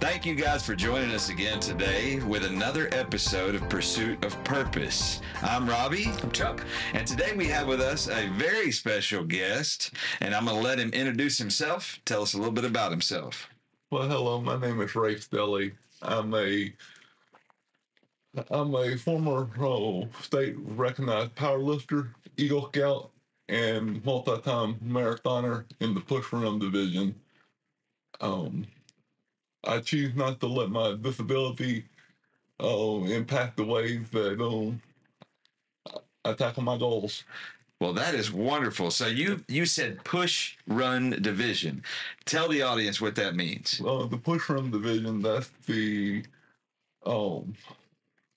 Thank you guys for joining us again today with another episode of Pursuit of Purpose. I'm Robbie. I'm Chuck. And today we have with us a very special guest, and I'm going to let him introduce himself, tell us a little bit about himself. Well, hello. My name is Ray Stelly. I'm a I'm a former uh, state recognized powerlifter, Eagle Scout, and multi-time marathoner in the push rim division. Um, I choose not to let my disability uh, impact the ways that um, I tackle my goals. Well, that is wonderful. So you you said push rim division. Tell the audience what that means. Uh, the push rim division, that's the um,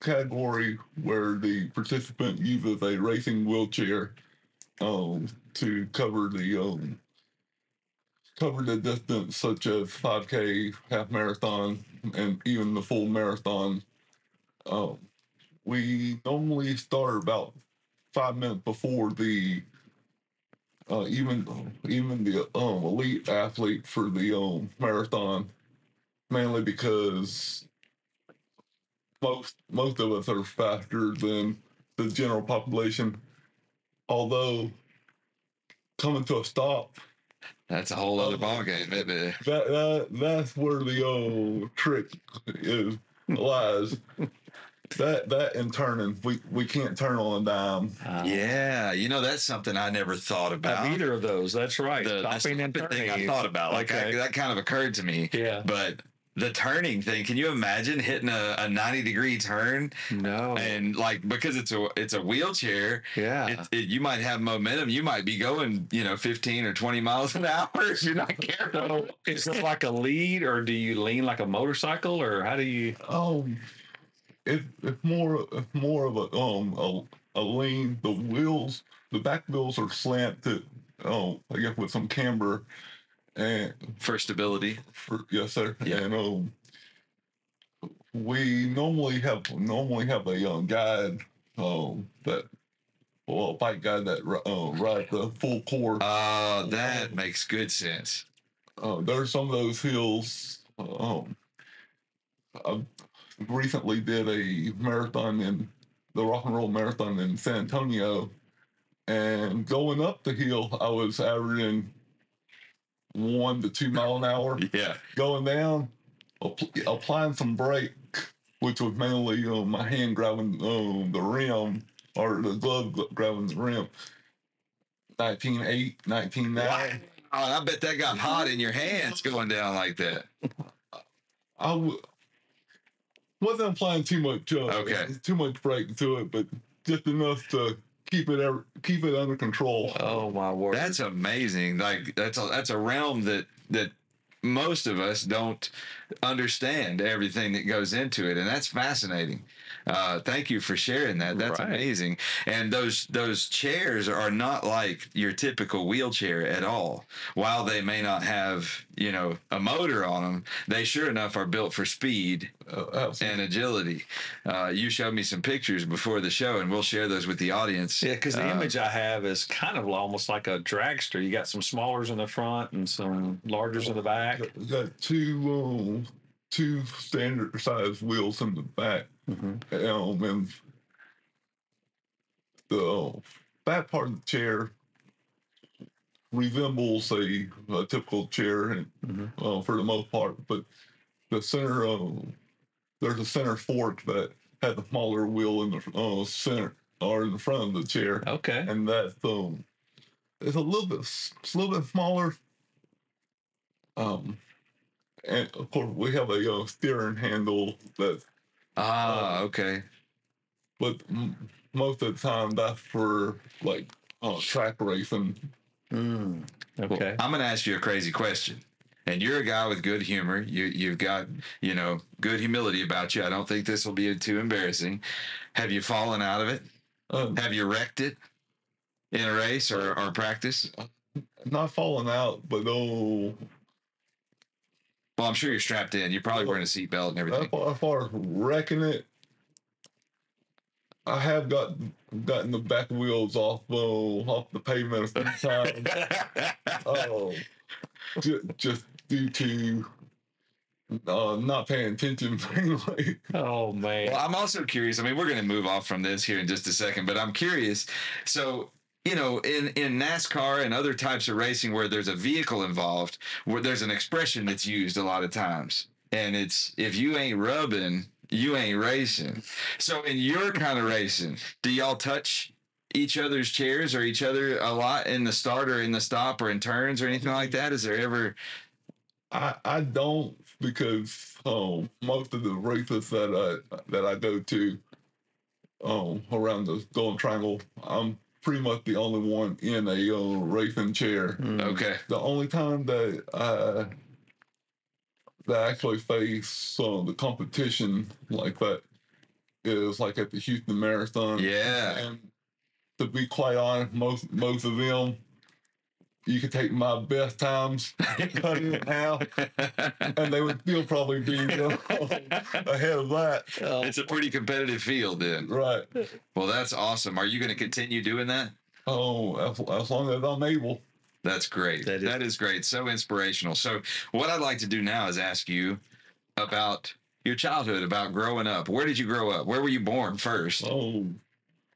category where the participant uses a racing wheelchair um, to cover the um, cover the distance, such as 5K, half marathon, and even the full marathon. Um, we normally start about five minutes before the uh, even even the um, elite athlete for the um, marathon, mainly because most most of us are faster than the general population. Although coming to a stop, That's a whole other ballgame, maybe. that, that that's where the old trick is lies. that that and turning, we we can't turn on a dime. Uh, Yeah, you know that's something I never thought about. Have either of those. That's right. the, the Stopping and stopping thing I thought about. Like Okay. I- that kind of occurred to me. Yeah. But the turning thing, can you imagine hitting a, a 90 degree turn No. and like because it's a it's a wheelchair, yeah. it, it, you might have momentum. You might be going, you know, 15 or 20 miles an hour if you're not careful. so is it like a lead, or do you lean like a motorcycle, or how do you? Oh, it, it's more it's more of a um a, a lean. The wheels, the back wheels are slanted. Oh, I guess with some camber, and For stability. for yes sir. Yeah. And um, we normally have normally have a young guide um that well a bike guide that uh, rides the full course. Uh, that makes good sense. Uh, there's some of those hills. Um, I recently did a marathon in the Rock and Roll Marathon in San Antonio, and going up the hill, I was averaging one to two mile an hour. Yeah. Going down, app- applying some brake, which was mainly uh, my hand grabbing um, the rim or the glove grabbing the rim. 19.8, 19.9. Wow. Oh, I bet that got hot in your hands going down like that. I w- wasn't applying too much. Uh, Okay. Too much brake to it, but just enough to keep it ever, keep it under control. Oh my word! That's amazing. Like that's a that's a realm that that most of us don't understand everything that goes into it, and that's fascinating. Uh, thank you for sharing that. That's Right. amazing. And those those chairs are not like your typical wheelchair at all. While they may not have you know a motor on them, they sure enough are built for speed absolutely. and agility. Uh, you showed me some pictures before the show, and we'll share those with the audience. yeah, because the Uh, image I have is kind of almost like a dragster. You got some smallers in the front and some largers in the back. Got- got two uh, two standard size wheels in the back, Mhm. um, and the uh, back part of the chair resembles a, a typical chair, and Mhm. uh, for the most part, but the center of there's a center fork that had the smaller wheel in the uh, center or in the front of the chair, Okay. and that's um, it's a little bit it's a little bit smaller. Um, and of course we have a uh, steering handle that, Ah, okay. but m- most of the time that's for like uh, track racing. Mm. Well, Okay. I'm going to ask you a crazy question. And you're a guy with good humor. You you've got you know good humility about you. I don't think this will be too embarrassing. Have you fallen out of it? Uh, Have you wrecked it in a race or, or practice? not falling out, but oh, Well, I'm sure you're strapped in. You're probably wearing a seatbelt and everything. as far as wrecking it, I have got gotten the back wheels off uh, off the pavement a few times. Oh, ju- just due to uh, not paying attention mainly. Oh man. Well, I'm also curious. I mean, we're going to move off from this here in just a second, but I'm curious. So, you know, in in NASCAR and other types of racing where there's a vehicle involved, where there's an expression that's used a lot of times, and it's if you ain't rubbing, you ain't racing. So, in your kind of racing, do y'all touch? Each other's chairs or each other a lot in the start or in the stop or in turns or anything like that? Is there ever I I don't because um most of the races that I that I go to um around the Golden Triangle, I'm pretty much the only one in a uh, racing chair. Mm. okay? The only time that I that I actually face uh, the competition like that is like at the Houston Marathon. Yeah. And to be quite honest, most most of them you could take my best times, cut it in and they would still probably be uh, ahead of that. Oh, it's a pretty competitive field then. Right. Well, that's awesome. Are you going to continue doing that? Oh, as, as long as I'm able. That's great. That is- that is great. So inspirational. So, what I'd like to do now is ask you about your childhood, about growing up. Where did you grow up? Where were you born first? Oh,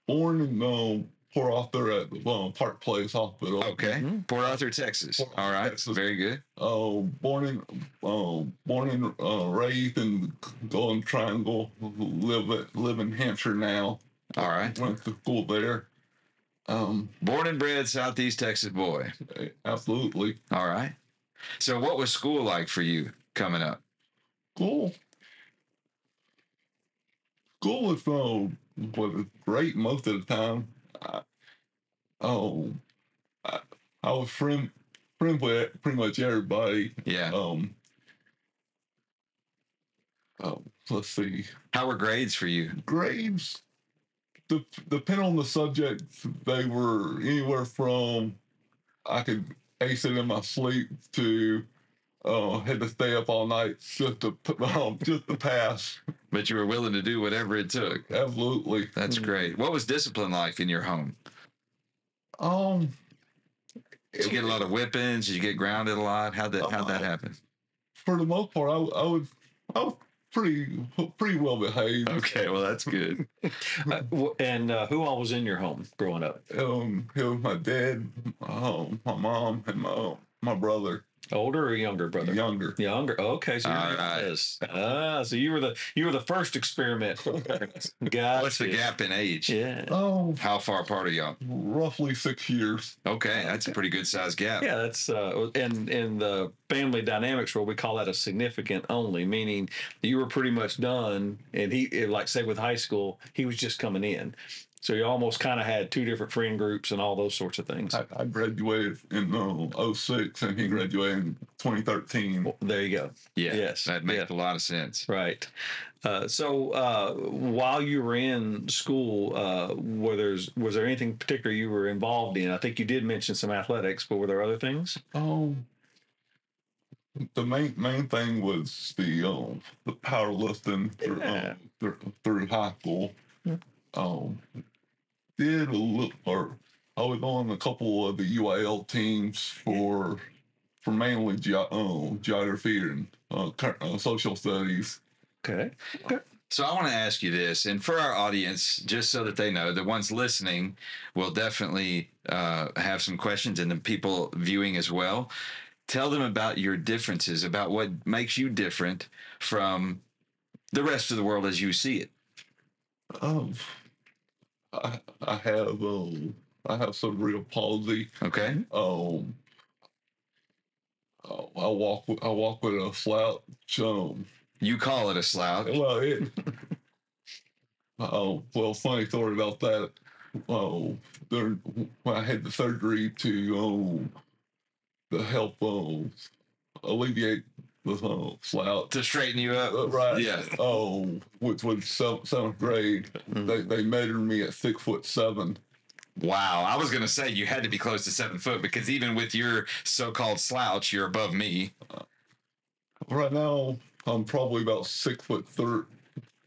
born in uh, Port Arthur at the uh, Park Place Hospital. Okay, Mhm. Port Arthur, Texas. Port Arthur, All right, Texas. very good. Oh, born in, uh, born in, uh, raised in Golden Triangle. Live at, live in Hamshire now. All right, Went to school there. Um, born and bred Southeast Texas boy. absolutely. All right. So, what was school like for you coming up? School. School was uh, was great most of the time. I, oh, I, I was friend friend with pretty much everybody. Yeah. Um. Oh, let's see. How were grades for you? grades de- depending on the subject they were anywhere from i could ace it in my sleep to uh had to stay up all night just to um, just to pass But you were willing to do whatever it took. absolutely That's Mm. great. What was discipline like in your home? Um Did you get a lot of whippings? Did you get grounded a lot? How'd that How'd that happen? for the most part i, I was i was pretty pretty well behaved Okay, well that's good. Uh, and uh, who all was in your home growing up? um it was my dad um my mom and my my brother Older or younger brother? younger Younger. Okay, so you're All right. yes. Ah, so you were the you were the first experiment. Gotcha. What's the gap in age? Yeah. oh How far apart are y'all? roughly six years Okay, that's a pretty good sized gap. Yeah, that's uh, in in the family dynamics world we call that a significant only, meaning you were pretty much done, and he eh, like say with high school, he was just coming in, so you almost kind of had two different friend groups and all those sorts of things. I, I graduated in uh, 06 and he graduated in 2013. Well, there you go. Yeah, Yes, that makes yeah. a lot of sense. Right. Uh, so uh, while you were in school, uh, were there's was there anything particular you were involved in? I think you did mention some athletics, but were there other things? Um, the main main thing was the um the powerlifting through, Yeah. um, through, through high school. Yeah. Um, did a little, or I was on a couple of the UIL teams for for mainly ge- um, geography and uh, cur- uh, social studies. Okay. So I want to ask you this, and for our audience, just so that they know, the ones listening will definitely uh, have some questions, and the people viewing as well. Tell them about your differences, about what makes you different from the rest of the world as you see it. Um, I I have um I have cerebral palsy. Okay. Um, uh, I walk with, I walk with a slouch. Um, You call it a slouch. well, it. Oh well, funny story about that. Oh, there, when I had the surgery to um, to help um, alleviate the uh. To straighten you up. Uh, right. Yeah. Oh, which was seventh, seventh grade. Mhm. They they measured me at six foot seven. Wow. I was going to say you had to be close to seven foot because even with your so called slouch, you're above me. Right now, I'm probably about six foot three.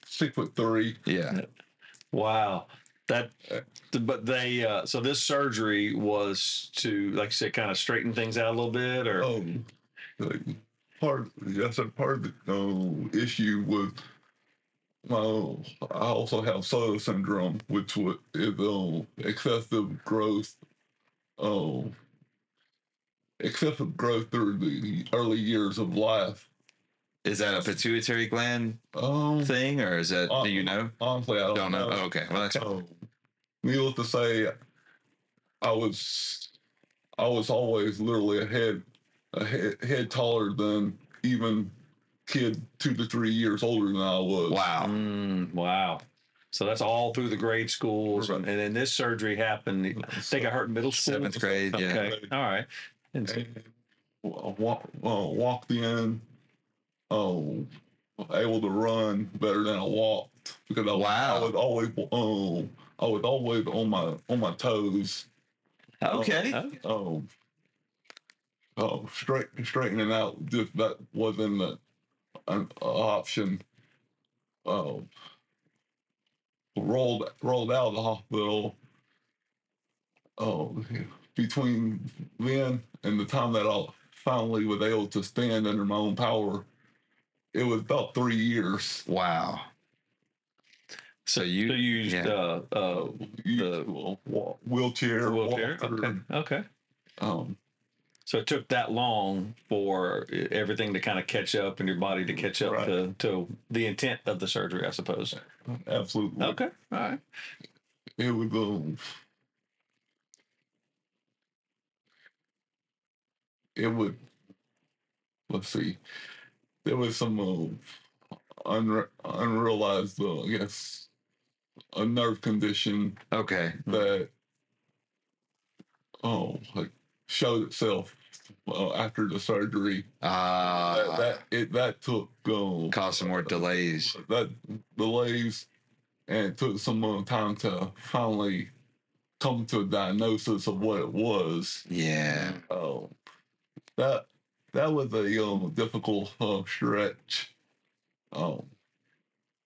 Six foot three. Yeah. Wow. That, but they, uh, so this surgery was to, like you said, kind of straighten things out a little bit or, Um, part. That's a part of the uh, issue with my. I also have Sotos syndrome, which is uh, excessive growth. Uh, excessive growth through the early years of life. Is that a pituitary gland Um, thing, or is that do you know? honestly, I don't, Don't know. know. Oh, okay, well that's So, needless to say, I was I was always literally a head a head, head taller than even kid two to three years older than I was. wow. Mm, wow. So that's all through the grade schools, and, and then this surgery happened. I think I heard middle school. Seventh grade, yeah. Okay, all right. And And walk, uh, walked in, oh, able to run better than I walked because I, Wow. I was always oh I was always on my on my toes. Okay. oh, Oh, oh, straight straightening out just that wasn't a, an option. Oh, rolled rolled out of the hospital. Oh, between then and the time that I finally was able to stand under my own power, it was about three years. Wow. So you, so you used yeah. uh, uh, You- The- wheelchair, wheelchair. walker, Okay. Okay. Um, So it took that long for everything to kind of catch up and your body to catch up Right. to, to the intent of the surgery, I suppose. absolutely. Okay. All right. it was um it would let's see there was some uh, unre- unrealized uh, i guess a nerve condition okay. that oh like showed itself uh, after the surgery Uh, that, that it that took uh, cause some more delays. that delays and it took some more time to finally come to a diagnosis of what it was. Yeah. Oh, that that was a um, difficult uh, stretch. Um,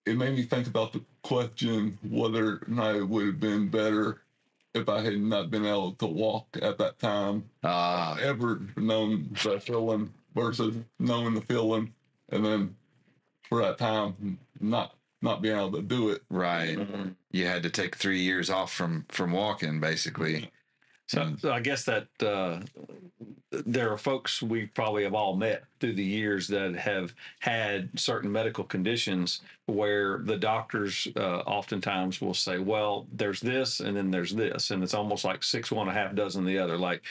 it made me think about the question whether or not it would have been better if I had not been able to walk at that time. Ah, ever known the feeling versus knowing the feeling, and then for that time not not being able to do it. right. You had to take three years off from from walking, basically. So, so I guess that uh, there are folks we probably have all met through the years that have had certain medical conditions where the doctors uh, oftentimes will say, "Well, there's this, and then there's this," and it's almost like six one, a half dozen the other. Like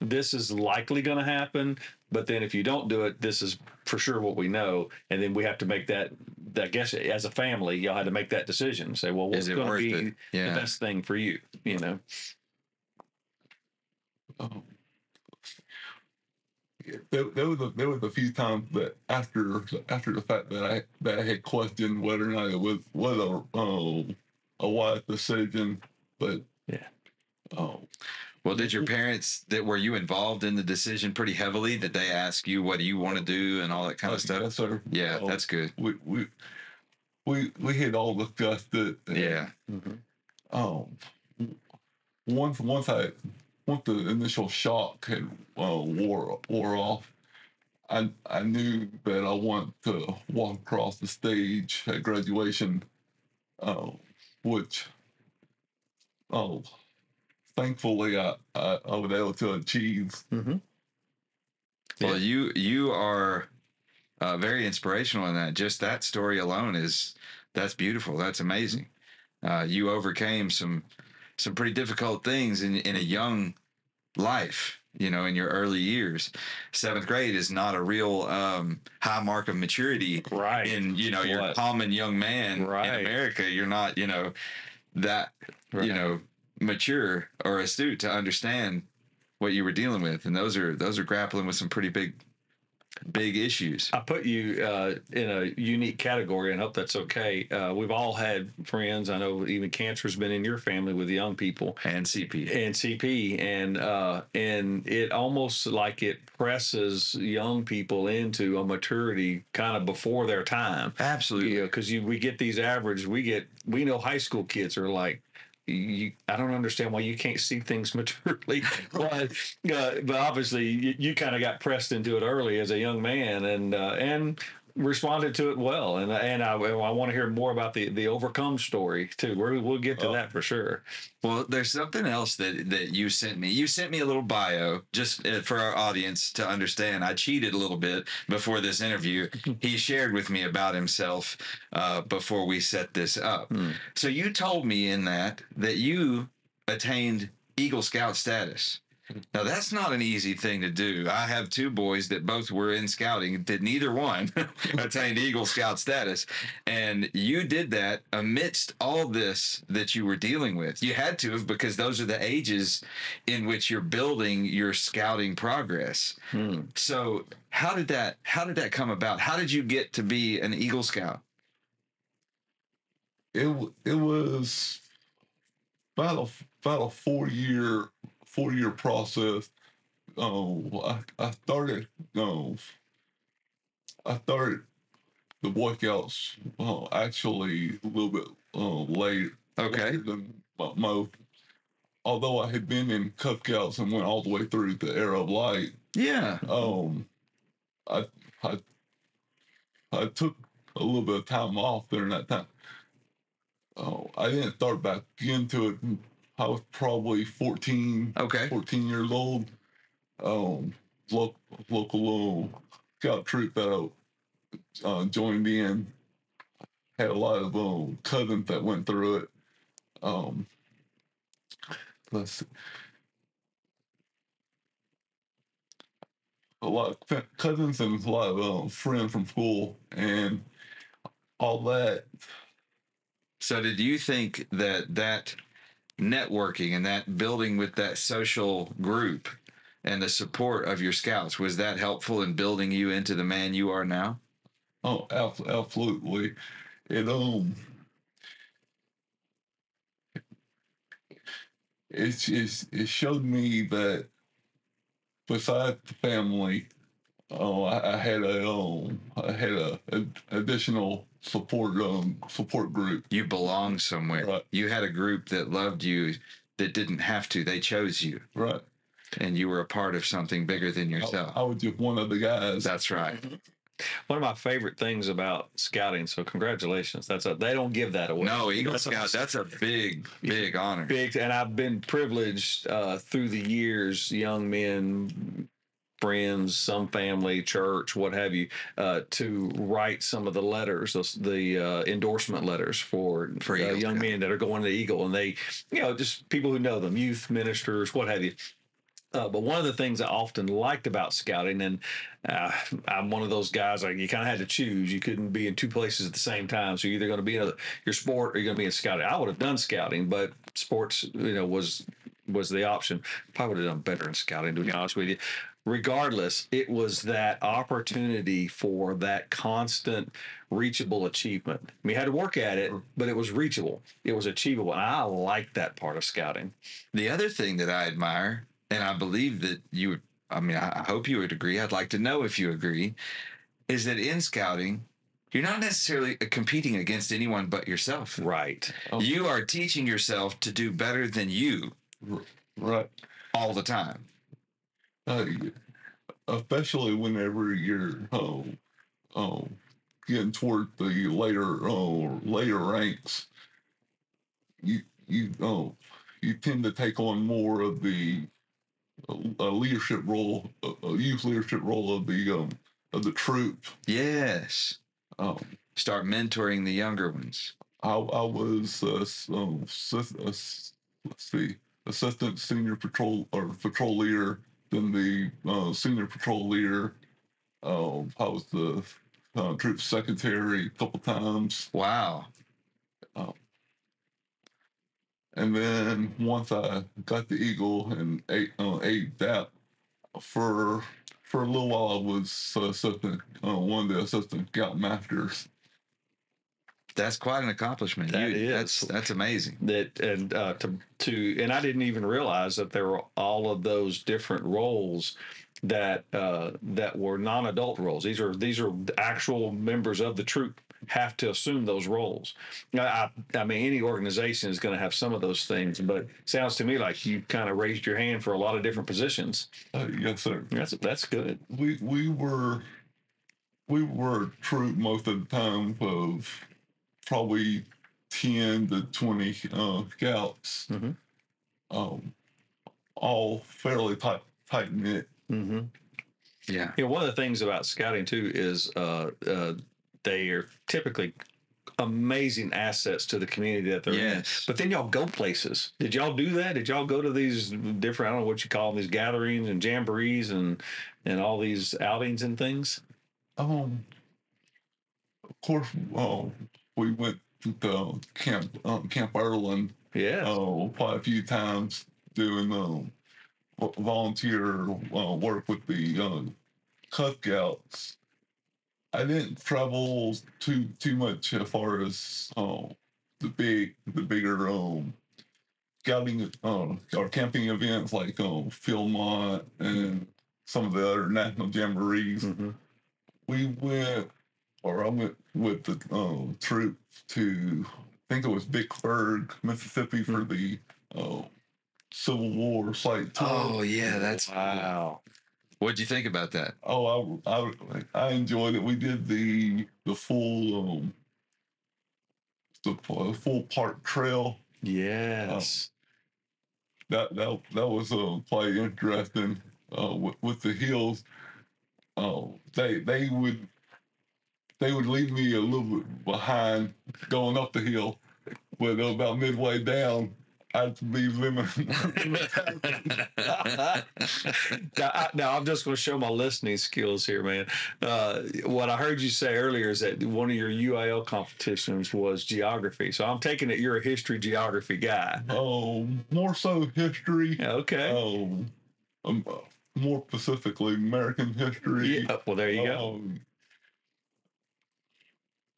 this is likely going to happen, but then if you don't do it, this is for sure what we know, and then we have to make that. I guess as a family, y'all had to make that decision. Say, "Well, what's going to be it? the best thing for you?" You know. Um, yeah, there, there was a, there was a few times that after after the fact that I that I had questioned whether or not it was was a um, a wise decision, but Yeah. um, Well, did your parents that were you involved in the decision pretty heavily? Did they ask you what do you want to do and all that kind uh, of stuff? yes, sir. Yeah, Um, that's good. we we we we had all discussed it. and, Yeah. Um, once once I once the initial shock had uh, wore wore off, I I knew that I wanted to walk across the stage at graduation, uh, which oh, thankfully I, I I was able to achieve. Mm-hmm. Well, you you are uh, very inspirational in that. Just that story alone is that's beautiful. That's amazing. Uh, you overcame some some pretty difficult things in in a young life. You know, in your early years, seventh grade is not a real um, high mark of maturity. Right. In you know, you're a common young man Right. in America. You're not you know that you know mature or astute to understand what you were dealing with and those are those are grappling with some pretty big big issues I put you uh, in a unique category and hope that's okay. Uh, we've all had friends. I know even cancer's been in your family with young people and cp and CP, and uh, and it almost like it presses young people into a maturity kind of before their time. absolutely You know, because you we get these average. We get we know high school kids are like. You, I don't understand why you can't see things maturely. but, uh, but obviously, you, you kind of got pressed into it early as a young man, and uh, and responded to it well. And and I, I want to hear more about the the overcome story too. We're, we'll get to Oh. that for sure. Well, there's something else that that you sent me. You sent me a little bio just uh, for our audience to understand. I cheated a little bit before this interview. he shared with me about himself uh, before we set this up. Hmm. So you told me in that that you attained Eagle Scout status. Now that's not an easy thing to do. I have two boys that both were in scouting, did neither one attained Eagle Scout status, and you did that amidst all this that you were dealing with. You had to have because those are the ages in which you're building your scouting progress. Hmm. So how did that how did that come about? How did you get to be an Eagle Scout? it it was about a about a four year four year process. Um, I I started um I started the workouts uh, actually a little bit uh, late Okay. than mo- most. Although I had been in Cub Scouts and went all the way through the Arrow of Light, Yeah. um, I I I took a little bit of time off during that time. Oh, I didn't start back into it. I was probably 14, Okay. 14 years old. Um, local local uh, scout troop that I uh, joined in had a lot of um, cousins that went through it. Um, let's see. a lot of cousins and a lot of um, friends from school and all that. So did you think that that networking and that building with that social group and the support of your scouts was that helpful in building you into the man you are now? Oh, absolutely. It um, it's it's it showed me that besides the family, oh, I, I had a um, I had a, a additional support um support group. You belong somewhere. Right. You had a group that loved you that didn't have to. They chose you Right. and you were a part of something bigger than yourself. I was just one of the guys. That's right. One of my favorite things about scouting. So congratulations. That's a they don't give that away. No, Eagle That's a Scout, that's a big, big honor. big and i've been privileged uh, through the years young men friends some family church what have you uh, to write some of the letters those- the uh, endorsement letters for, For uh, Eagle young men that are going to the eagle and they you know just people who know them youth ministers what have you uh, but one of the things I often liked about scouting, and uh, I'm one of those guys like you kind of had to choose. You couldn't be in two places at the same time. So you're either going to be in a, your sport or you're going to be in scouting. I would have done scouting, but sports, you know, was was the option. I probably would have done better in scouting, to be honest with you. Regardless, it was that opportunity for that constant reachable achievement. I mean, had to work at it, mm-hmm. but it was reachable. It was achievable. And I like that part of scouting. The other thing that I admire, and I believe that you would, I mean, I I hope you would agree. I'd like to know if you agree, is that in scouting, you're not necessarily uh, competing against anyone but yourself. Right. Oh. You are teaching yourself to do better than you Right. all the time. Uh, especially whenever you're oh, oh, getting toward the later oh, later ranks, you you oh, you tend to take on more of the uh, leadership role, uh, youth leadership role of the um of the troop. Yes. Um, Start mentoring the younger ones. I I was uh, um, sis- uh, let's see assistant senior patrol or patrol leader, then the uh, senior patrol leader. Um, I was the uh, troop secretary a couple times, Wow. and then once I got the Eagle and ate uh, ate that for for a little while, I was uh, assistant uh, one of the assistant scout masters. That's quite an accomplishment. That You- is. That's that's amazing. that and uh, to to and I didn't even realize that there were all of those different roles that uh, that were non-adult roles. These are these are actual members of the troop have to assume those roles. I, I, I mean, any organization is going to have some of those things, but sounds to me like you kind of raised your hand for a lot of different positions. Uh, yes, sir. That's that's good. We we were we were a troop most of the time of probably ten to twenty uh, scouts, Mhm. um, all fairly tight tight knit. Mm-hmm. Yeah. You know, one of the things about scouting too is uh, uh, they are typically amazing assets to the community that they're in. Yes. But then y'all go places. Did y'all do that? Did y'all go to these different? I don't know what you call them, these gatherings and jamborees and and all these outings and things. Um, of course, uh, we went to camp um, Camp Ireland Yeah. uh, quite a few times doing um, volunteer uh, work with the uh, Cub Scouts. I didn't travel too too much as far as uh, the big the bigger um, scouting uh, or camping events like um, Philmont and some of the other national jamborees hmm we went, or I went with the um, troop to, I think it was Vicksburg, Mississippi, for the uh, Civil War site tour. Oh yeah, that's wow. What'd you think about that? Oh, I, I, I enjoyed it. We did the the full um, the fu- full park trail. Yes. That that that was uh, quite interesting. Uh, with, with the hills, uh, they they would they would leave me a little bit behind going up the hill, but about midway down, I'd be limited. now, I, now I'm just going to show my listening skills here, man. Uh, what I heard you say earlier is that one of your UIL competitions was geography. So I'm taking it you're a history geography guy. Oh, more so history. Okay. Um, um, uh, more specifically, American history. Yeah, well, there you go.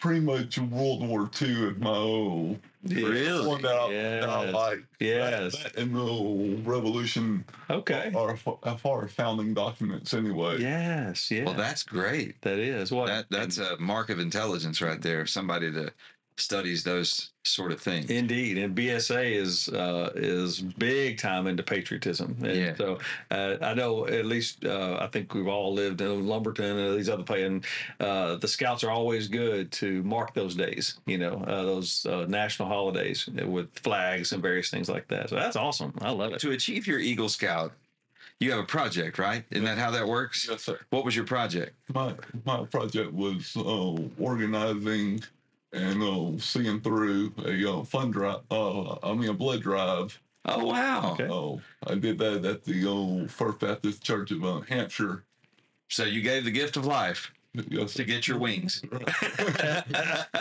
Pretty much World War II is my own. Really? One that I, that I like. Yes. That, that and the Revolution Okay. are, are as founding documents anyway. Yes. Yeah. Well, that's great. that is what That that's a mark of intelligence right there. Somebody that studies those sort of things. Indeed, and BSA is uh, is big time into patriotism. And Yeah. So uh, I know at least uh, I think we've all lived in Lumberton and these other places. And uh, the Scouts are always good to mark those days. You know, uh, those uh, national holidays with flags and various things like that. So that's awesome. I love it. To achieve your Eagle Scout, you have a project, right? Isn't that how that works? Yes, sir. What was your project? My my project was uh, organizing and uh, seeing through a uh, fund drive. Uh, I mean, a blood drive. Oh wow! Okay. Oh, I did that at the old First Baptist Church of uh, Hamshire. So you gave the gift of life Yes, to get your wings.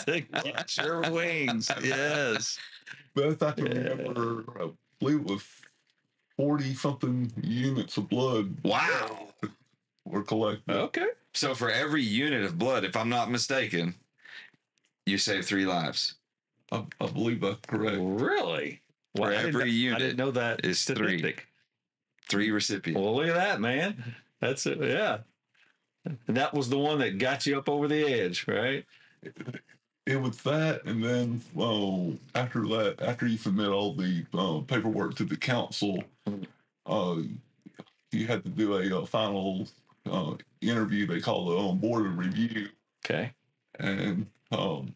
To get your wings. Yes. Best I can Yeah. remember, I believe it was forty something units of blood Wow! were collected. Okay. So for every unit of blood, if I'm not mistaken, you save three lives. I, I believe that's correct. Really? For I didn't every know- I unit didn't know that is three. statistic. Three recipients. Well, look at that, man. That's it. Yeah. And that was the one that got you up over the edge, right? It was that, and then uh, after that, after you submit all the uh, paperwork to the council, uh, you had to do a, uh final uh, interview. They call it on board of review, Okay. and um,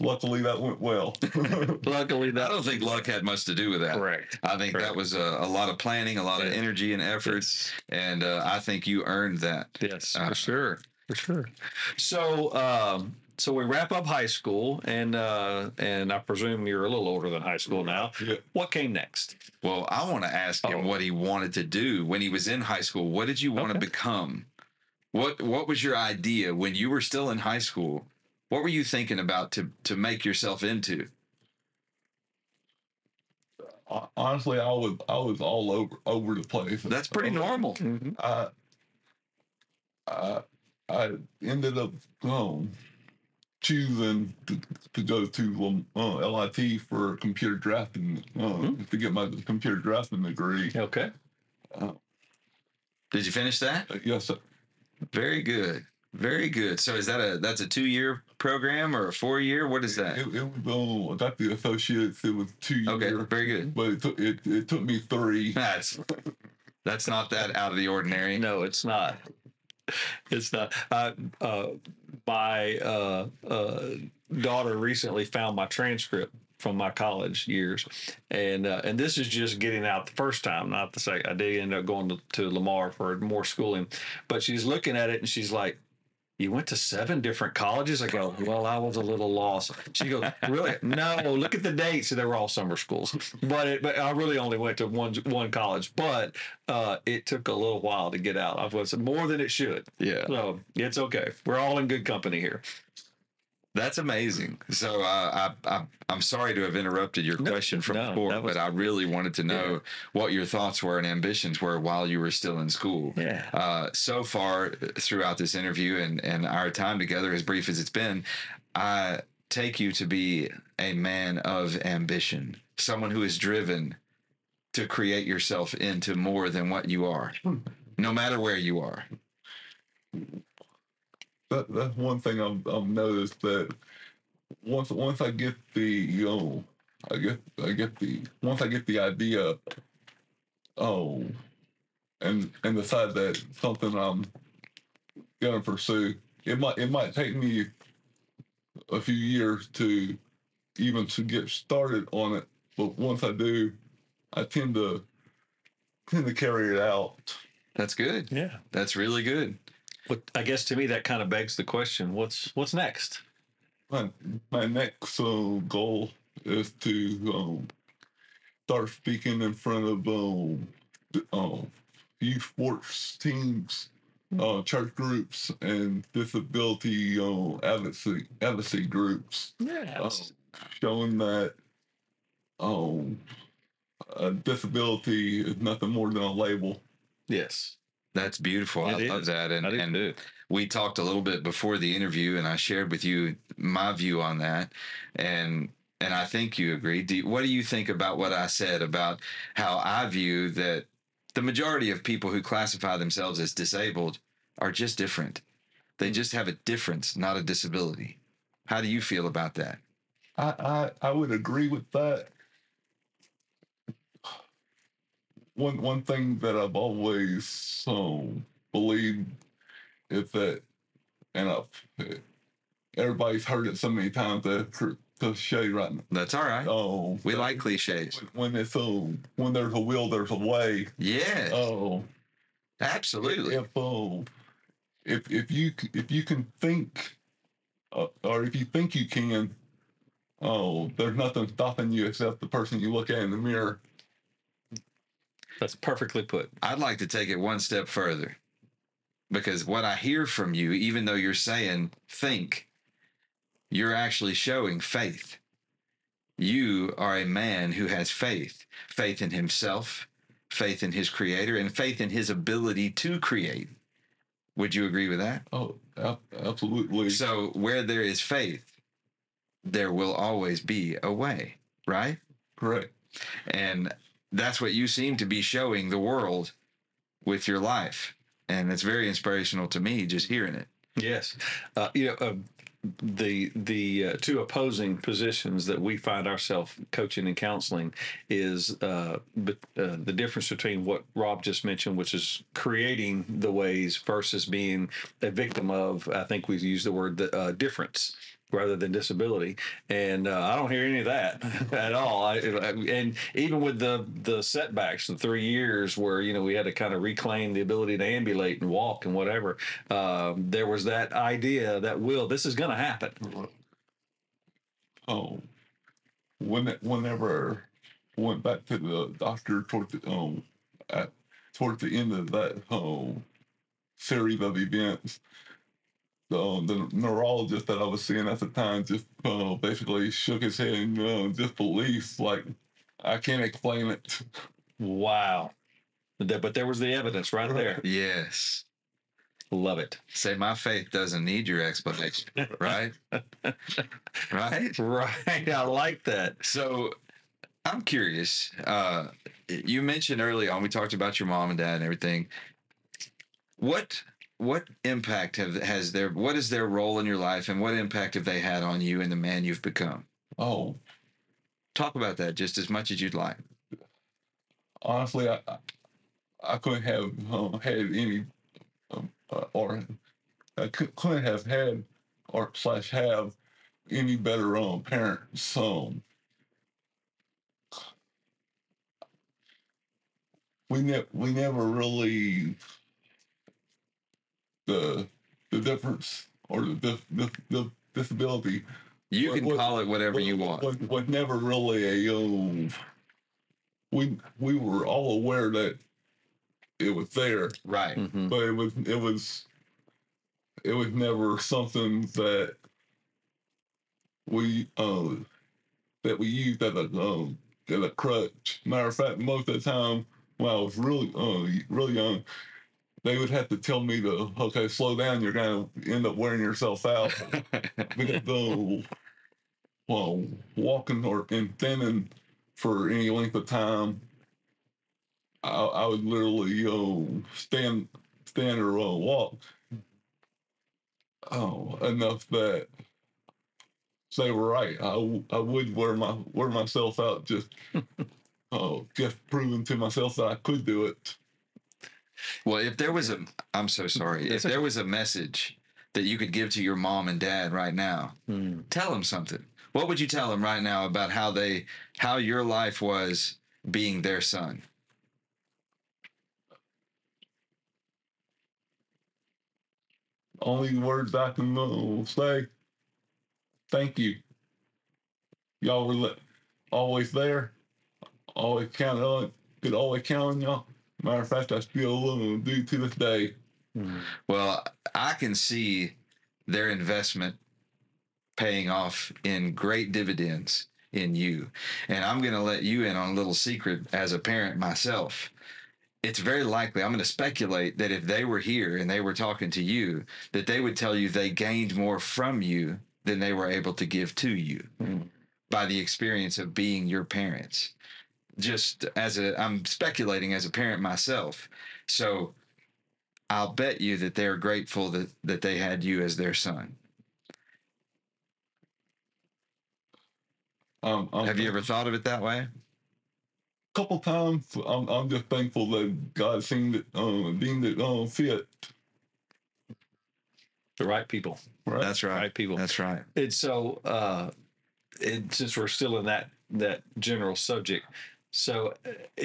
luckily that went well. Luckily, that I don't think luck had much to do with that. correct. I think Correct. that was a, a lot of planning, a lot of energy and effort, Yes. and uh, I think you earned that. Yes, Uh, for sure, for sure. So, um, so we wrap up high school, and uh, and I presume you're a little older than high school now. yeah. What came next? Well, I want to ask him Oh. what he wanted to do when he was in high school. What did you want to become? What What was your idea when you were still in high school? What were you thinking about to to make yourself into? Honestly, I was I was all over over the place. That's pretty normal. Mhm. I I I ended up um, choosing to, to go to um, uh, LIT for computer drafting uh, Hmm. to get my computer drafting degree. Okay. Uh, Did you finish that? yes, sir. Very good. Very good. So is that a that's a two year program or a four year? What is that? It, it was um, I got the associates. It was two years. Okay, year, very good. but it took it, it took me three. That's that's not that out of the ordinary. No, it's not. It's not. Uh, uh, my uh, uh, daughter recently found my transcript from my college years, and uh, and this is just getting out the first time, not the second. I did end up going to, to Lamar for more schooling, but she's looking at it and she's like. You went to seven different colleges? I go, well, I was a little lost. She goes, really? No, look at the dates. They were all summer schools, but it, but I really only went to one one college. But uh, it took a little while to get out. I was more than it should. Yeah. So it's okay. We're all in good company here. That's amazing. So uh, I, I I'm sorry to have interrupted your No, question from no, before, was- but I really wanted to know what your thoughts were and ambitions were while you were still in school. Yeah. Uh, so far throughout this interview and and our time together, as brief as it's been, I take you to be a man of ambition, someone who is driven to create yourself into more than what you are, no matter where you are. That that's one thing I've, I've noticed that once once I get the you know I get I get the once I get the idea oh and and decide that something I'm gonna pursue it might it might take me a few years to even to get started on it but once I do I tend to tend to carry it out That's good. Yeah. That's really good. But I guess to me that kind of begs the question: What's what's next? my my next uh, goal is to um, start speaking in front of um, um, youth sports teams, uh, church groups, and disability uh, advocacy advocacy groups, Yeah. um, showing that um, a disability is nothing more than a label. yes. That's beautiful. I It love that. And, and we talked a little bit before the interview, and I shared with you my view on that. And and I think you agree. Do you, what do you think about what I said about how I view that the majority of people who classify themselves as disabled are just different. They hmm. just have a difference, not a disability. How do you feel about that? I, I I would agree with that. One one thing that I've always um, believed is that, and I've, everybody's heard it so many times that cliche right now. That's all right. Oh, We like cliches. when it's um, when there's a will, there's a way. Yeah, Oh, absolutely. if um, if if you if you can think, uh, or if you think you can, oh, there's nothing stopping you except the person you look at in the mirror. That's perfectly put. I'd like to take it one step further because what I hear from you, even though you're saying think, you're actually showing faith. You are a man who has faith faith in himself, faith in his creator, and faith in his ability to create. Would you agree with that? Oh, absolutely. So, where there is faith, there will always be a way, right? Correct. And that's what you seem to be showing the world with your life. And it's very inspirational to me just hearing it. Yes, uh, you know uh, the the uh, two opposing positions that we find ourselves coaching and counseling is uh, uh, the difference between what Rob just mentioned, which is creating the ways versus being a victim of. I think we've used the word uh, difference rather than disability, and uh, I don't hear any of that at all. I, and even with the the setbacks, the three years where you know we had to kind of reclaim the ability to ambulate and walk and whatever, um, there was that idea that will this is going to happen. Oh, when whenever I went back to the doctor toward the um at towards the end of that um series of events, the um, the neurologist that I was seeing at the time just uh, basically shook his head in uh, disbelief, like I can't explain it. Wow. But but there was the evidence right there. Yes. Love it. Say, my faith doesn't need your explanation, right? right? Right. I like that. So I'm curious. Uh, you mentioned early on, we talked about your mom and dad and everything. What what impact have has their what is their role in your life and what impact have they had on you and the man you've become? Oh, Talk about that just as much as you'd like. honestly, I I- couldn't have uh, had any, um, uh, or I cou- couldn't have had or slash have any better um parents. Um, we ne- we never really the the difference or the the, the, the disability You can what- call it whatever you want. was, was never really a um, we we were all aware that it was there, Right. Mhm. but it was it was it was never something that we uh that we used as a um as a crutch. Matter of fact, most of the time when I was really uh really young, they would have to tell me to okay slow down. You're gonna end up wearing yourself out because the well walking or and thinning for any length of time, I, I would literally uh, stand stand or uh, walk oh enough that they were right. I would wear my wear myself out just oh just proving to myself that I could do it. Well, if there was a I'm so sorry. If That's there was a message that you could give to your mom and dad right now, Mm. tell them something. What would you tell them right now about how they how your life was being their son? Only words I can uh, say. Thank you. Y'all were always there. Always count on. Could always count on y'all. Matter of fact, I still uh, do to this day. Mm. Well, I can see their investment paying off in great dividends in you. And I'm going to let you in on a little secret as a parent myself. It's very likely, I'm going to speculate that if they were here and they were talking to you, that they would tell you they gained more from you than they were able to give to you Mm. by the experience of being your parents. Just as a, I'm speculating as a parent myself. So I'll bet you that they're grateful that, that they had you as their son. Um, I'm Have you ever thought of it that way? A couple times. I'm, I'm just thankful that God seemed it, uh, deemed it uh, fit. The right people. Right. That's right. Right people. That's right. And so, uh, it, since we're still in that that general subject, so uh,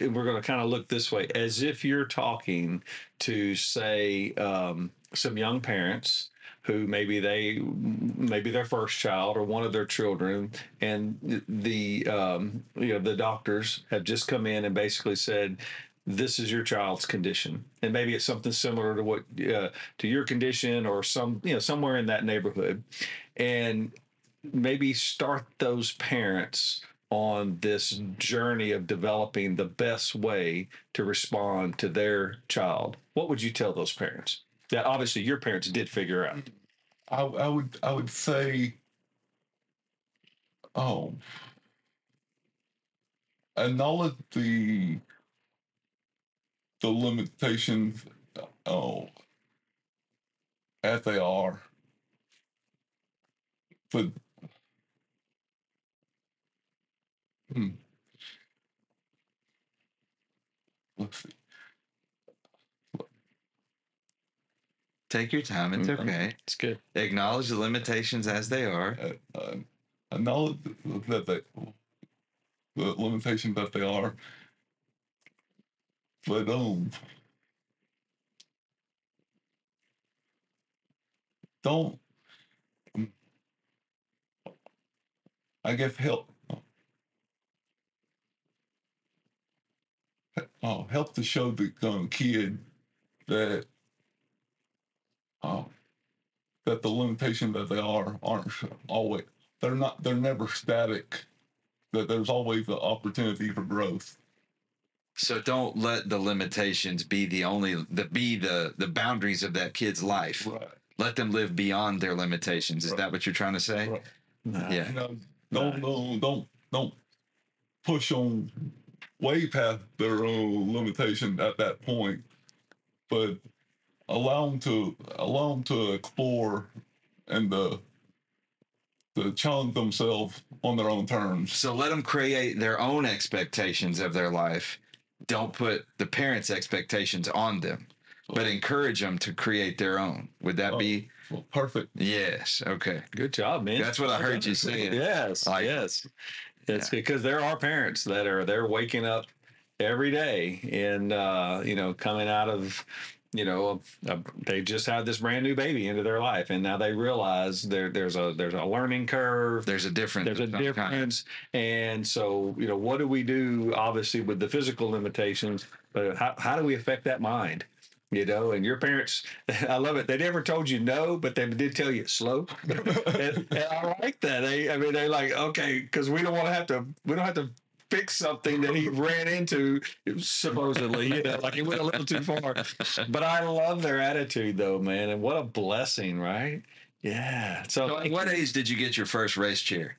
we're going to kind of look this way, as if you're talking to, say, um, some young parents who maybe they maybe their first child or one of their children, and the um, you know the doctors have just come in and basically said. This is your child's condition, and maybe it's something similar to what uh, to your condition, or some you know somewhere in that neighborhood, and maybe start those parents on this mm-hmm. journey of developing the best way to respond to their child, what would you tell those parents? That obviously your parents did figure out. I, I would I would say, oh, acknowledge the the limitations, oh, as they are, but hmm. Let's see. Take your time. It's okay. It's good. Acknowledge the limitations as they are. uh, uh, acknowledge that they, the limitations that they are, but um, don't. um, I guess help. Oh, help to show the um, kid that, oh, that the limitation that they are aren't always they're not they're never static that there's always the opportunity for growth So don't let the limitations be the only the be the the boundaries of that kid's life. right Let them live beyond their limitations. Is Right. that what you're trying to say? Right. Yeah. you know don't don't don't don't push on way past their own limitation at that point but allow them to allow them to explore and uh, to challenge themselves on their own terms. So let them create their own expectations of their life. Don't put the parents' expectations on them, but encourage them to create their own. Would that be? Well, perfect. Yes. Okay. Good job, man. That's what I heard you saying. Yes, Like- yes. It's because there are parents that are they're waking up every day and uh, you know coming out of you know they just had this brand new baby into their life and now they realize there there's a there's a learning curve There's a difference. there's a some kind. difference and so you know what do we do obviously with the physical limitations but how, how do we affect that mind you know and your parents i love it. They never told you no but they did tell you slow. And, and i like that. They i mean they're like okay because we don't want to have to we don't have to fix something that he ran into supposedly you know like he went a little too far. But i love their attitude though man and what a blessing right? Yeah. So So at what age did you get your first race chair?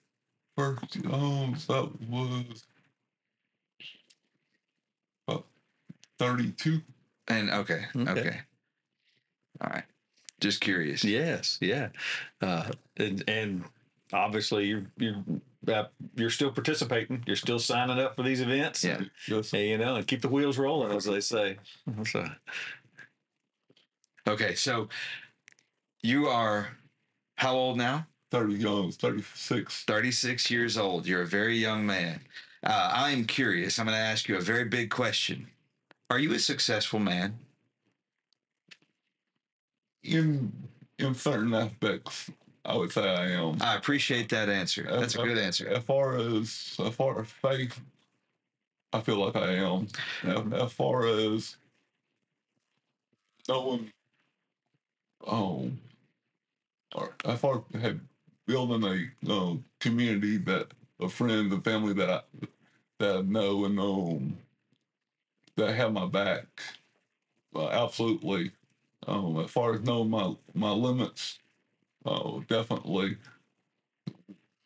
First, um, that was about thirty-two. And okay, okay, Okay. all right. Just curious. Yes, yeah, uh, and and obviously you're you're uh, you're still participating. You're still signing up for these events. Yeah. Yes, and, you know, and keep the wheels rolling, as they say. So, Okay, so you are how old now? thirty young, thirty-six. 36 years old. You're a very young man. Uh, I'm curious. I'm going to ask you a very big question. Are you a successful man? In in certain aspects, I would say I am. I appreciate that answer. That's a good answer. As far as as far as faith, I feel like I am. As, far as knowing, um, or as far as building a um, community that a friend, a family that I that I know and um that have my back, uh, absolutely. Um, as far as knowing my my limits, oh, definitely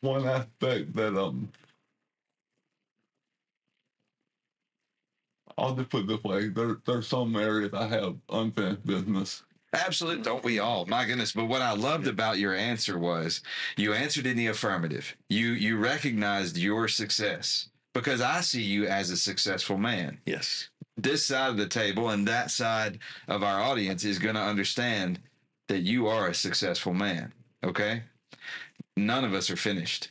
one aspect that um I'll just put it this way, there there's some areas I have unfinished business. Absolutely. Don't we all? My goodness. But what I loved about your answer was you answered in the affirmative. You you recognized your success because I see you as a successful man. yes, This side of the table and that side of our audience is going to understand that you are a successful man. Okay? None of us are finished.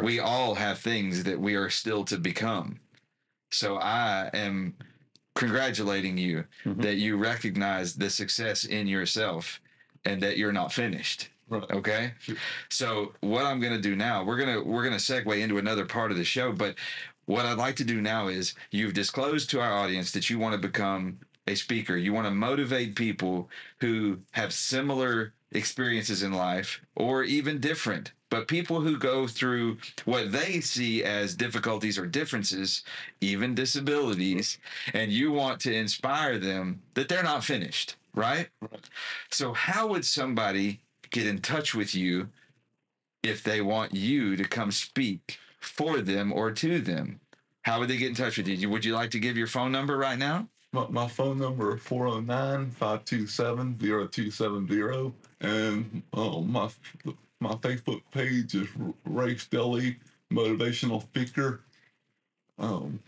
We all have things that we are still to become. So I am congratulating you Mhm. that you recognize the success in yourself and that you're not finished. Right. Okay. So what I'm going to do now, we're gonna we're gonna segue into another part of the show, but what I'd like to do now is you've disclosed to our audience that you want to become a speaker. You want to motivate people who have similar experiences in life or even different, but people who go through what they see as difficulties or differences, even disabilities, and you want to inspire them that they're not finished, right? So, how would somebody get in touch with you if they want you to come speak for them or to them? How would they get in touch with you? Would you like to give your phone number right now? My, my phone number is 409-527-0270 and uh, my my Facebook page is Ray Stelly Motivational Speaker. Um,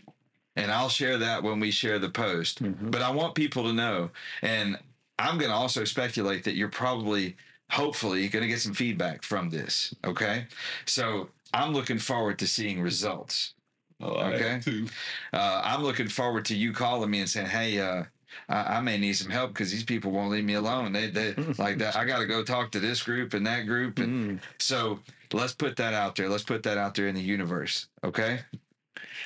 And I'll share that when we share the post. Mhm. But I want people to know, and I'm going to also speculate that you're probably, hopefully, going to get some feedback from this. Okay. So I'm looking forward to seeing results. I Okay. Uh, I'm looking forward to you calling me and saying, "Hey, uh, I, I may need some help because these people won't leave me alone. They, they like that. I got to go talk to this group and that group, and Mm. so let's put that out there. Let's put that out there in the universe. Okay.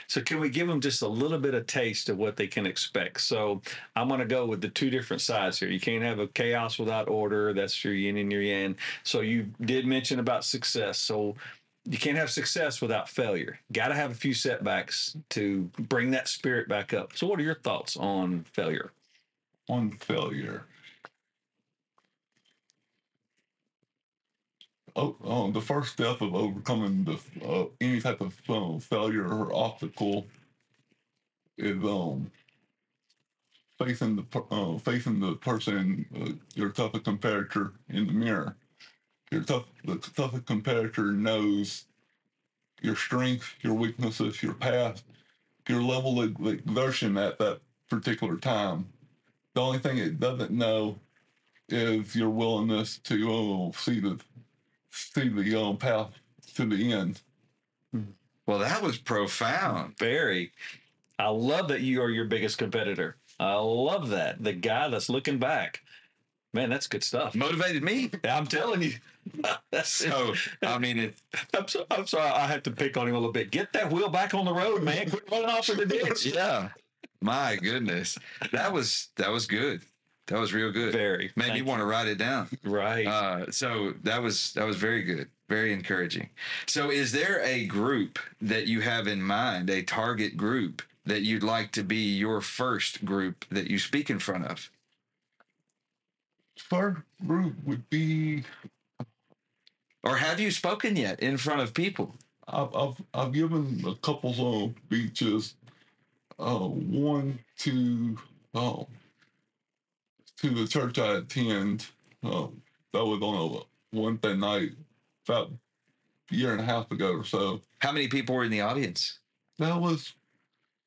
So can we give them just a little bit of taste of what they can expect? So I'm going to go with the two different sides here. You can't have a chaos without order. That's your yin and your yang. So you did mention about success. So you can't have success without failure. Got to have a few setbacks to bring that spirit back up. So what are your thoughts on failure? on failure. Oh, um, the first step of overcoming the uh, any type of um, failure or obstacle is um facing the uh, facing the person, uh, your toughest competitor in the mirror. Your tough the toughest competitor knows your strengths, your weaknesses, your past, your level of exertion at that particular time. The only thing it doesn't know is your willingness to uh, see the see the um, path to the end. Well, that was profound. Very. I love that you are your biggest competitor. I love that. The guy that's looking back. Man, that's good stuff. Motivated me. I'm telling you. That's So, I mean, it, I'm, so, I'm sorry. I have to pick on him a little bit. Get that wheel back on the road, man. Quit running off in the ditch. yeah. My goodness. That was, that was good. That was real good. Very. Made me want to write it down. Right. Uh, so that was that was very good, very encouraging. So, is there a group that you have in mind, a target group that you'd like to be your first group that you speak in front of? First group would be Or have you spoken yet in front of people? I've I've, I've given a couple of speeches. Uh, one to um to the church I attend. Um, that was on a Wednesday night about a year and a half ago or so. How many people were in the audience? That was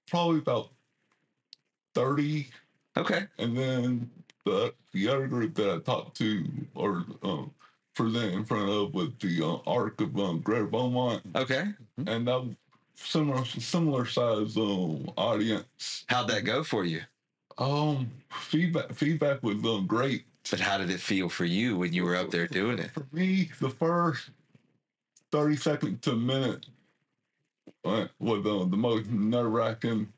probably about thirty, Okay. and then the the other group that I talked to or um, present in front of was the uh, Arc of um, Greater Beaumont. Okay. and that was similar similar size um, audience. How'd that go for you? Um, feedback feedback was um, great But how did it feel for you when you were up there doing it? for me. The first thirty seconds to a minute uh, was uh, the most nerve wracking.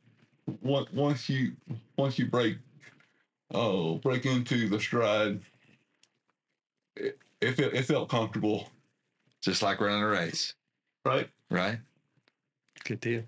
Once once you once you break oh break into the stride, it it, felt- it felt comfortable, Just like running a race, right? right? Good deal.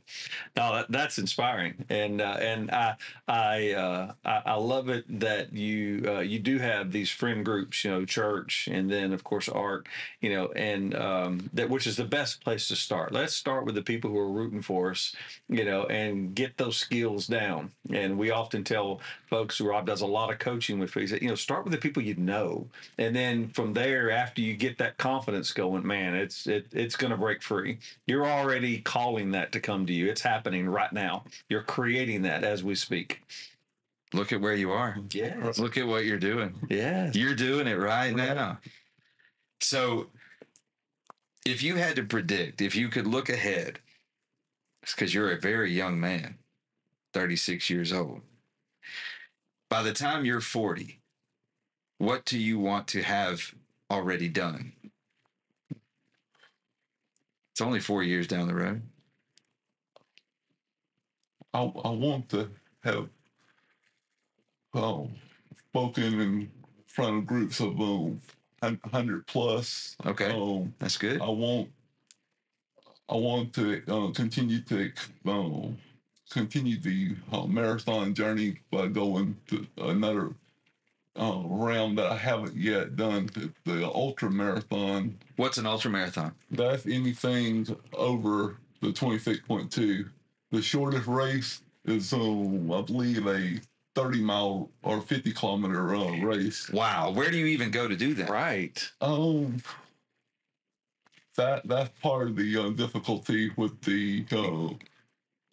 No, that, that's inspiring, and uh, and I I, uh, I I love it that you uh, you do have these friend groups, you know, church, and then of course Arc, you know, and um, that which is the best place to start. Let's start with the people who are rooting for us, you know, and get those skills down. And we often tell folks, Rob does a lot of coaching with people. You know, start with the people you know, and then from there, after you get that confidence going, man, it's it, it's going to break free. You're already calling that to come to you. It's happening right now. You're creating that as we speak. Look at where you are. Yes. Look at what you're doing. Yeah. You're doing it right now. So, if you had to predict, if you could look ahead, it's because you're a very young man, 36 years old, by the time you're 40, what do you want to have already done? It's only four years down the road. I I want to have um, spoken in front of groups of um, hundred plus. Okay, Um, that's good. I want I want to uh, continue to um, continue the uh, marathon journey by going to another uh, round that I haven't yet done, the, the ultra marathon. What's an ultra marathon? That's anything over the 26.2. The shortest race is, um, I believe, a 30 mile or 50 kilometer uh, race. Wow, where do you even go to do that? Right. Um, that that's part of the uh, difficulty with the uh,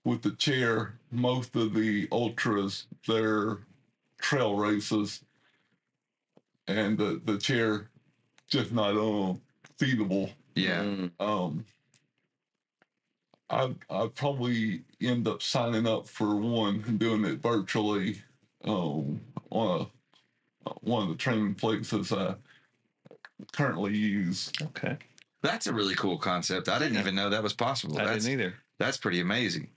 with the chair. Most of the ultras, they're trail races, and the the chair just not um feasible. Yeah. Mm, Um, I I probably end up signing up for one and doing it virtually. Um, on a one of the training places I currently use. okay. That's a really cool concept. I didn't Yeah. even know that was possible. I that's didn't either. that's pretty amazing.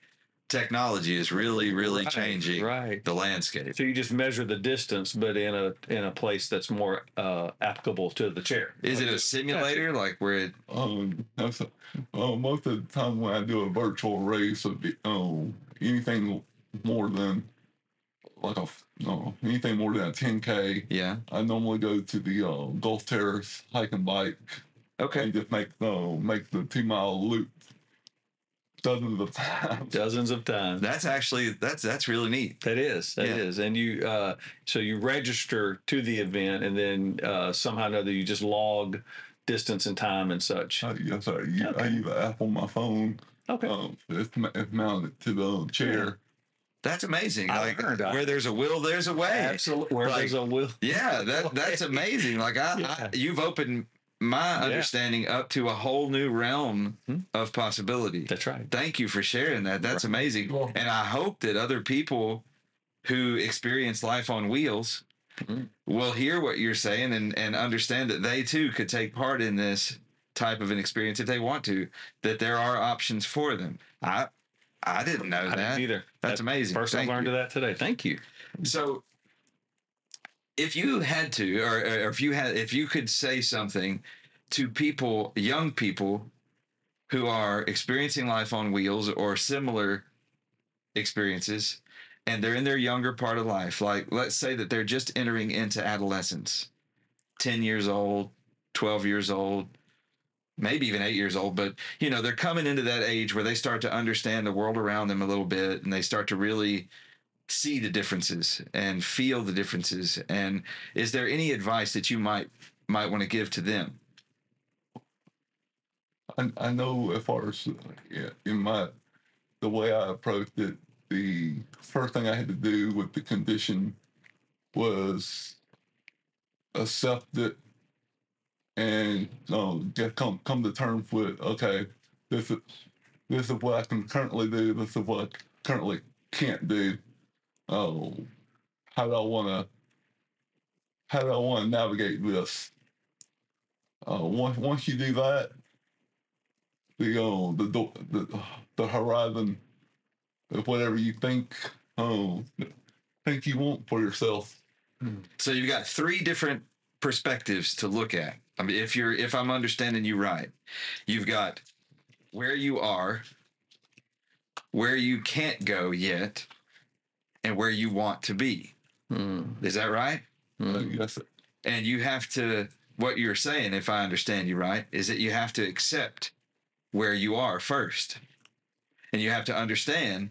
Technology is really, really Right, changing Right. the landscape. So you just measure the distance, but in a in a place that's more uh, applicable to the chair. Is it a simulator like where it Um, that's a, uh, most of the time when I do a virtual race, of the- um, anything more than like a f- no anything more than a 10k, yeah. I normally go to the uh, Gulf Terrace hike and bike Okay. and just make uh, make the two mile loop. Dozens of times. dozens of times. That's actually that's that's really neat. That is, that is, Yeah. and you uh, so you register to the event, and then uh, somehow or another you just log distance and time and such. Uh, yes, I use, I use an app on my phone. Okay, Um, it's, ma- it's mounted to the chair. That's amazing. I like learned, I- where there's a will, there's a way. absolutely. Where Like- there's a will, Yeah, that that's amazing. Like I, Yeah. I you've opened my Yeah. understanding up to a whole new realm Hmm. of possibility. that's right. Thank you for sharing that. That's amazing. Well- And I hope that other people who experience life on wheels Mhm. will hear what you're saying and, and understand that they too could take part in this type of an experience if they want to, that there are options for them. I I didn't know I that. didn't either. That's amazing. First Thank I learned you. of that today. Thank you. So, if you had to, or, or if you had, if you could say something to people, young people who are experiencing life on wheels or similar experiences, and they're in their younger part of life, like let's say that they're just entering into adolescence, 10 years old, 12 years old, maybe even eight years old, but you know, they're coming into that age where they start to understand the world around them a little bit and they start to really see the differences and feel the differences and is there any advice that you might might want to give to them I, I know as far as in my the way I approached it, the first thing I had to do with the condition was accept it and um, just come come to terms with okay, this is this is what I can currently do. This is what I currently can't do. Oh, how do I want to? How do I want to navigate this? Uh, once once you do that, the uh, the the the horizon of whatever you think um think you want for yourself. so you've got three different perspectives to look at i mean if you're if i'm understanding you right you've got where you are where you can't go yet and where you want to be. Mm, is that right? Mm. yes, and you have to what you're saying if i understand you right is that you have to accept where you are first. And you have to understand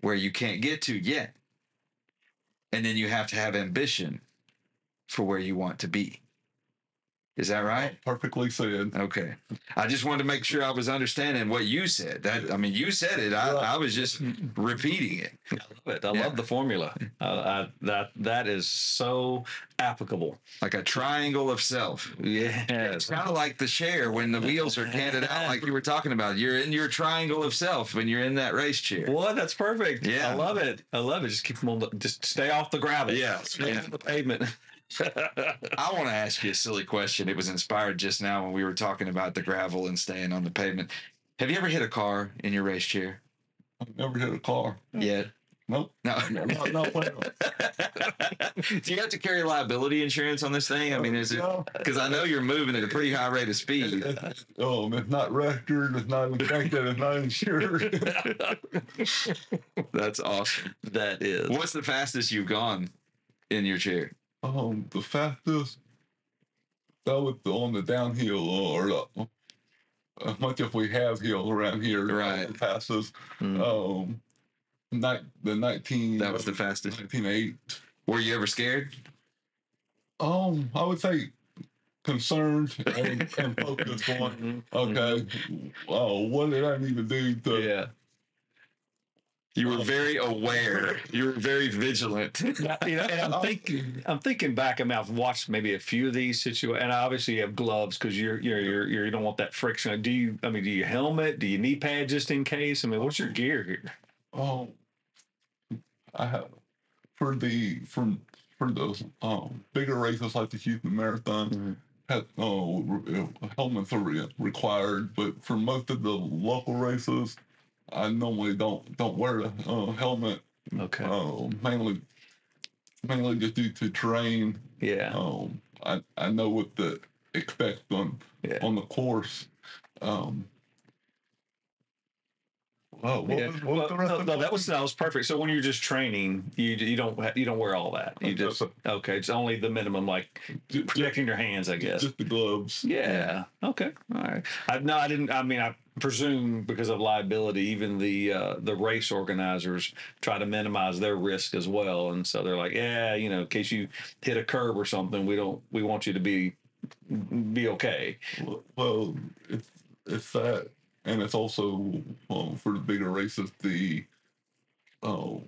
where you can't get to yet. And then you have to have ambition for where you want to be is that right perfectly said. okay i just wanted to make sure i was understanding what you said that i mean you said it i, I was just repeating it I love it. I Yeah. love the formula. Uh, I, that that is so applicable. like a triangle of self Yes. It's kind of like the share when the wheels are canted out, like you were talking about. You're in your triangle of self when you're in that race chair. What? That's perfect. Yeah. I love it. I love it. Just keep them on the, just stay off the gravel. Yeah. Stay Yeah. on the pavement. I want to ask you a silly question. It was inspired just now when we were talking about the gravel and staying on the pavement. Have you ever hit a car in your race chair I've never hit a car. yet? Nope. No. No, no, no, plan on it. Do you have to carry liability insurance on this thing? I mean, is it because I know you're moving at a pretty high rate of speed? Um, it's not registered. It's not inspected. It's not insured. That's awesome. that is. What's the fastest you've gone in your chair? Um, the fastest that was on the downhill or the, as much if we have hill around here. Right. The fastest. Mm. Um, night the nineteen. That was the fastest. Nineteen eight. Were you ever scared? Um, I would say concerned and, and focused on. Mhm. Okay, oh, what did I need to do to? Yeah. You were very aware. You were very vigilant. Now, you know, and I'm thinking, I'm thinking back. I mean, I've watched maybe a few of these situations, and obviously you have gloves because you're, you're, you're, you're, you don't want that friction. Do you? I mean, do you helmet? Do you knee pad just in case? I mean, what's your gear here? Oh, I have for the from for those um bigger races like the Houston Marathon. Mhm. Had, oh, helmets are required, but for most of the local races, I normally don't don't wear a uh, helmet. Okay. Uh, mainly, mainly just due to terrain. yeah. Um, I I know what to expect on Yeah. on the course. Um, Oh, what, Yeah. was, what Well, the rest no, of no, that was that was perfect. So when you're just training, you you don't you don't wear all that. You Just- okay. It's only the minimum, like protecting your hands, I guess. Just the gloves. Yeah. Okay. All right. I no, I didn't. I mean, I presume because of liability, even the uh, the race organizers try to minimize their risk as well, and so they're like, yeah, you know, in case you hit a curb or something, we don't. We want you to be be okay. Well- Well, it's it's that, and it's also um, for the bigger races the oh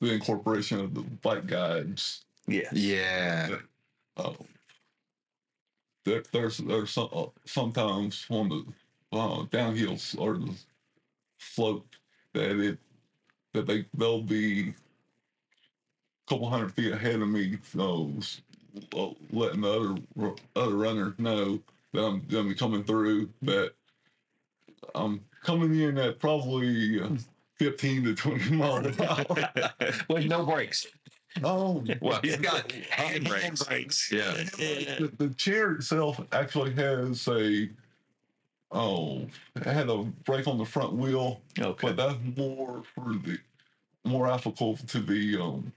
the incorporation of the bike guides. Yes. Yeah. Oh, there, there's there's some, uh, sometimes on the uh, downhills or the slope that it that they they'll be a couple hundred feet ahead of me, so uh, letting the other other runner know that I'm gonna be coming through. That I'm coming in at probably uh, 15 to 20 miles an hour. With no brakes. Oh, Well, he's got hand brakes. Yeah. the, the chair itself actually has a oh it had a brake on the front wheel Okay. but that's more for the more applicable to the um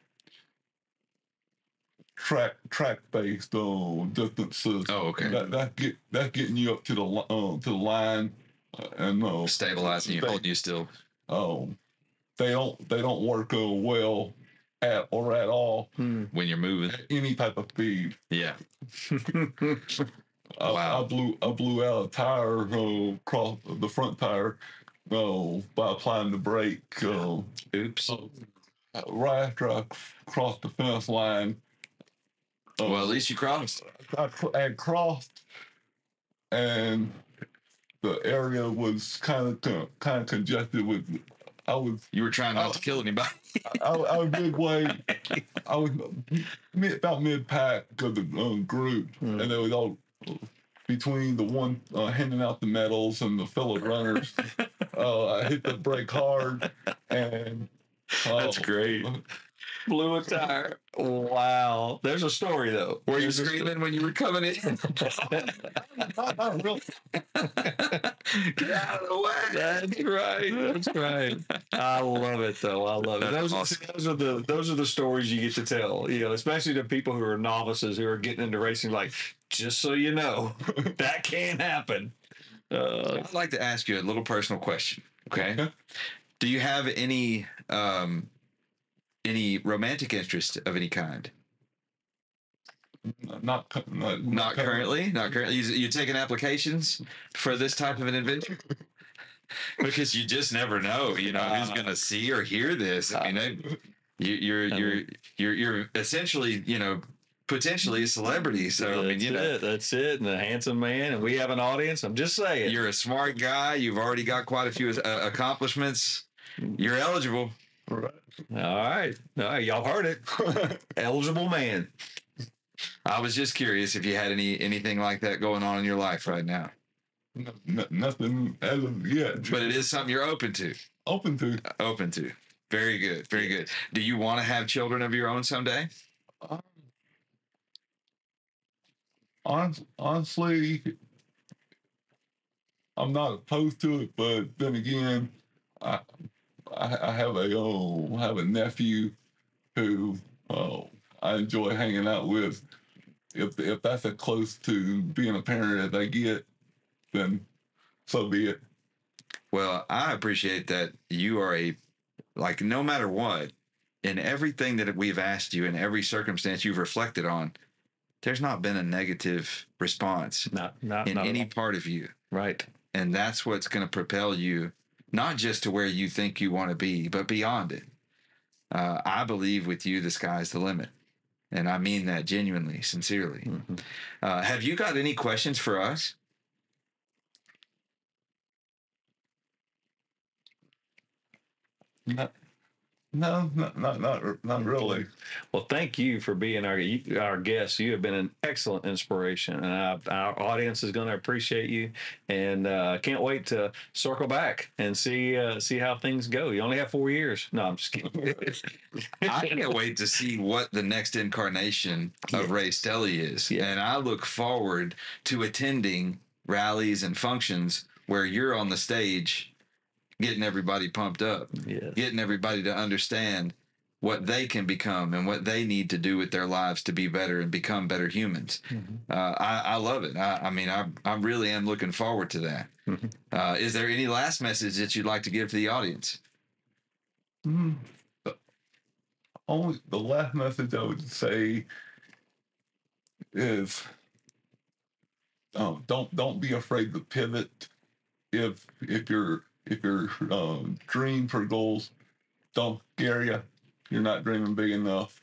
track track based uh, distances Oh, okay. that that get that getting you up to the uh, to the line uh, and uh, Stabilizing you, holding you still. um they don't they don't work uh, well at or at all Hmm. when you're moving. at any type of speed Yeah. I, Wow. I blew I blew out a tire uh, cross the front tire uh, by applying the brake uh, Oops. right after I crossed the fence line. Uh, Well, at least you crossed. I, I crossed, and the area was kind of con- kind of congested with. I was You were trying not to kill anybody. I, I was midway. I was mid, about mid pack of the um, group, Hmm. and it was all between the one uh, handing out the medals and the fellow runners. uh, I hit the brake hard, and uh, That's great. Blew a tire. Wow. There's a story though. Were you screaming when you were coming in? Not, not really. Get out of the way. That's right. That's right. I love it though. I love it. Those, awesome. see, those are the those are the stories you get to tell. You know, especially to people who are novices who are getting into racing. Like, just so you know, that can't happen. Uh, I'd like to ask you a little personal question. Okay. Okay. Do you have any um any romantic interest of any kind? Not, cu- not, Not currently. Not currently. You, you taking applications for this type of an adventure? because you just never know. You know who's going to see or hear this. I mean, they, you, you're you're you're you're essentially you know potentially a celebrity. So I mean, that's you know. it. That's it. And a handsome man, and we have an audience. I'm just saying. You're a smart guy. You've already got quite a few uh, accomplishments. You're eligible. Right. All right. All right. Y'all heard it. Eligible man. I was just curious if you had any anything like that going on in your life right now. No- no- nothing as of yet. But it is something you're open to. open to. Open to. Very good. Very good. Do you want to have children of your own someday? Um, honest, honestly, I'm not opposed to it, but then again, I I, I have a oh, I have a nephew who oh, I enjoy hanging out with. If if that's as close to being a parent as I get, then so be it. Well, I appreciate that you are a like no matter what, in everything that we've asked you in every circumstance you've reflected on, there's not been a negative response Not not in not any part of you. right. And that's what's going to propel you, not just to where you think you want to be, but beyond it. Uh, I believe with you, the sky's the limit. And I mean that genuinely, sincerely. Mhm. Uh, have you got any questions for us? Not, no, not not not, not really. Well, thank you for being our our guest. You have been an excellent inspiration, and I, our audience is going to appreciate you. And uh, can't wait to circle back and see uh, see how things go. You only have four years. No, I'm just kidding. I can't wait to see what the next incarnation of Ray Stelly is. Yeah. And I look forward to attending rallies and functions where you're on the stage getting everybody pumped up, Yes. getting everybody to understand what they can become and what they need to do with their lives to be better and become better humans. Mhm. Uh, I, I love it. I, I mean, I, I really am looking forward to that. Mhm. Uh, is there any last message that you'd like to give to the audience? Mm, the- Only the last message I would say is um, don't don't be afraid to pivot if if your if your um, dreams or goals don't scare you, you're not dreaming big enough.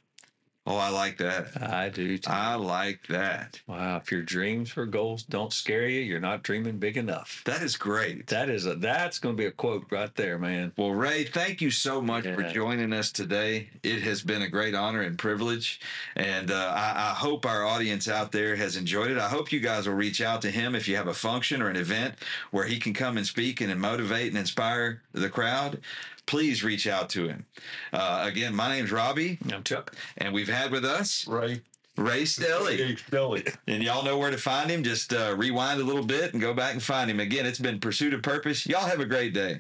Oh, I like that. I do. Too. I like that. wow. If your dreams or goals don't scare you, you're not dreaming big enough. That is great. That is a that's going to be a quote right there, man. Well, Ray, thank you so much for joining us today. It has been a great honor and privilege. And uh, I, I hope our audience out there has enjoyed it. I hope you guys will reach out to him if you have a function or an event where he can come and speak and motivate and inspire the crowd. Please reach out to him. Uh, again, my name's Robbie, I'm Chuck. and we've had with us Right? Ray Stelly. Hey, Stelly. And y'all know where to find him. Just uh, rewind a little bit and go back and find him. Again, it's been Pursuit of Purpose. Y'all have a great day.